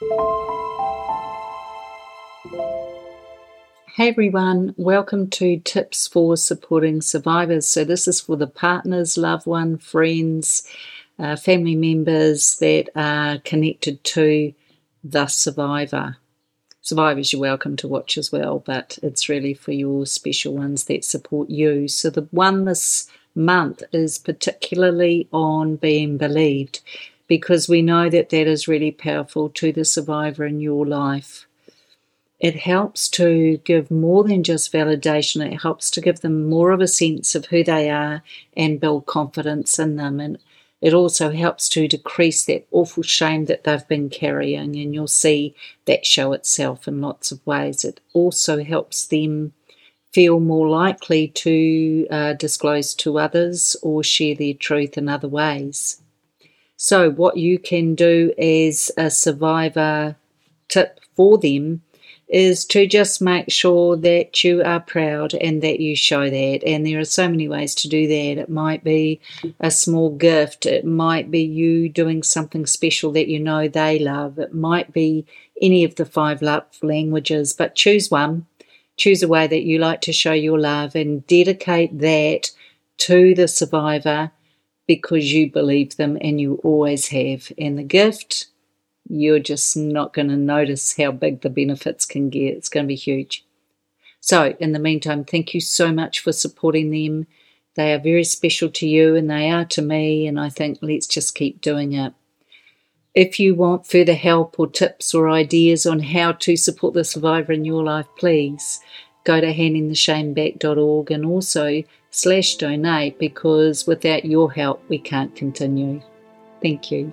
Hey everyone, welcome to Tips for Supporting Survivors. So, this is for the partners, loved one, friends, uh, family members that are connected to the survivor. Survivors, you're welcome to watch as well, but it's really for your special ones that support you. So, the one this month is particularly on being believed because we know that that is really powerful to the survivor in your life it helps to give more than just validation. It helps to give them more of a sense of who they are and build confidence in them. And it also helps to decrease that awful shame that they've been carrying. And you'll see that show itself in lots of ways. It also helps them feel more likely to uh, disclose to others or share their truth in other ways. So, what you can do as a survivor tip for them is to just make sure that you are proud and that you show that. And there are so many ways to do that. It might be a small gift, it might be you doing something special that you know they love, it might be any of the five love languages, but choose one. Choose a way that you like to show your love and dedicate that to the survivor because you believe them and you always have. And the gift you're just not going to notice how big the benefits can get. It's going to be huge. So, in the meantime, thank you so much for supporting them. They are very special to you and they are to me, and I think let's just keep doing it. If you want further help or tips or ideas on how to support the survivor in your life, please go to handingtheshameback.org and also slash donate because without your help we can't continue. Thank you.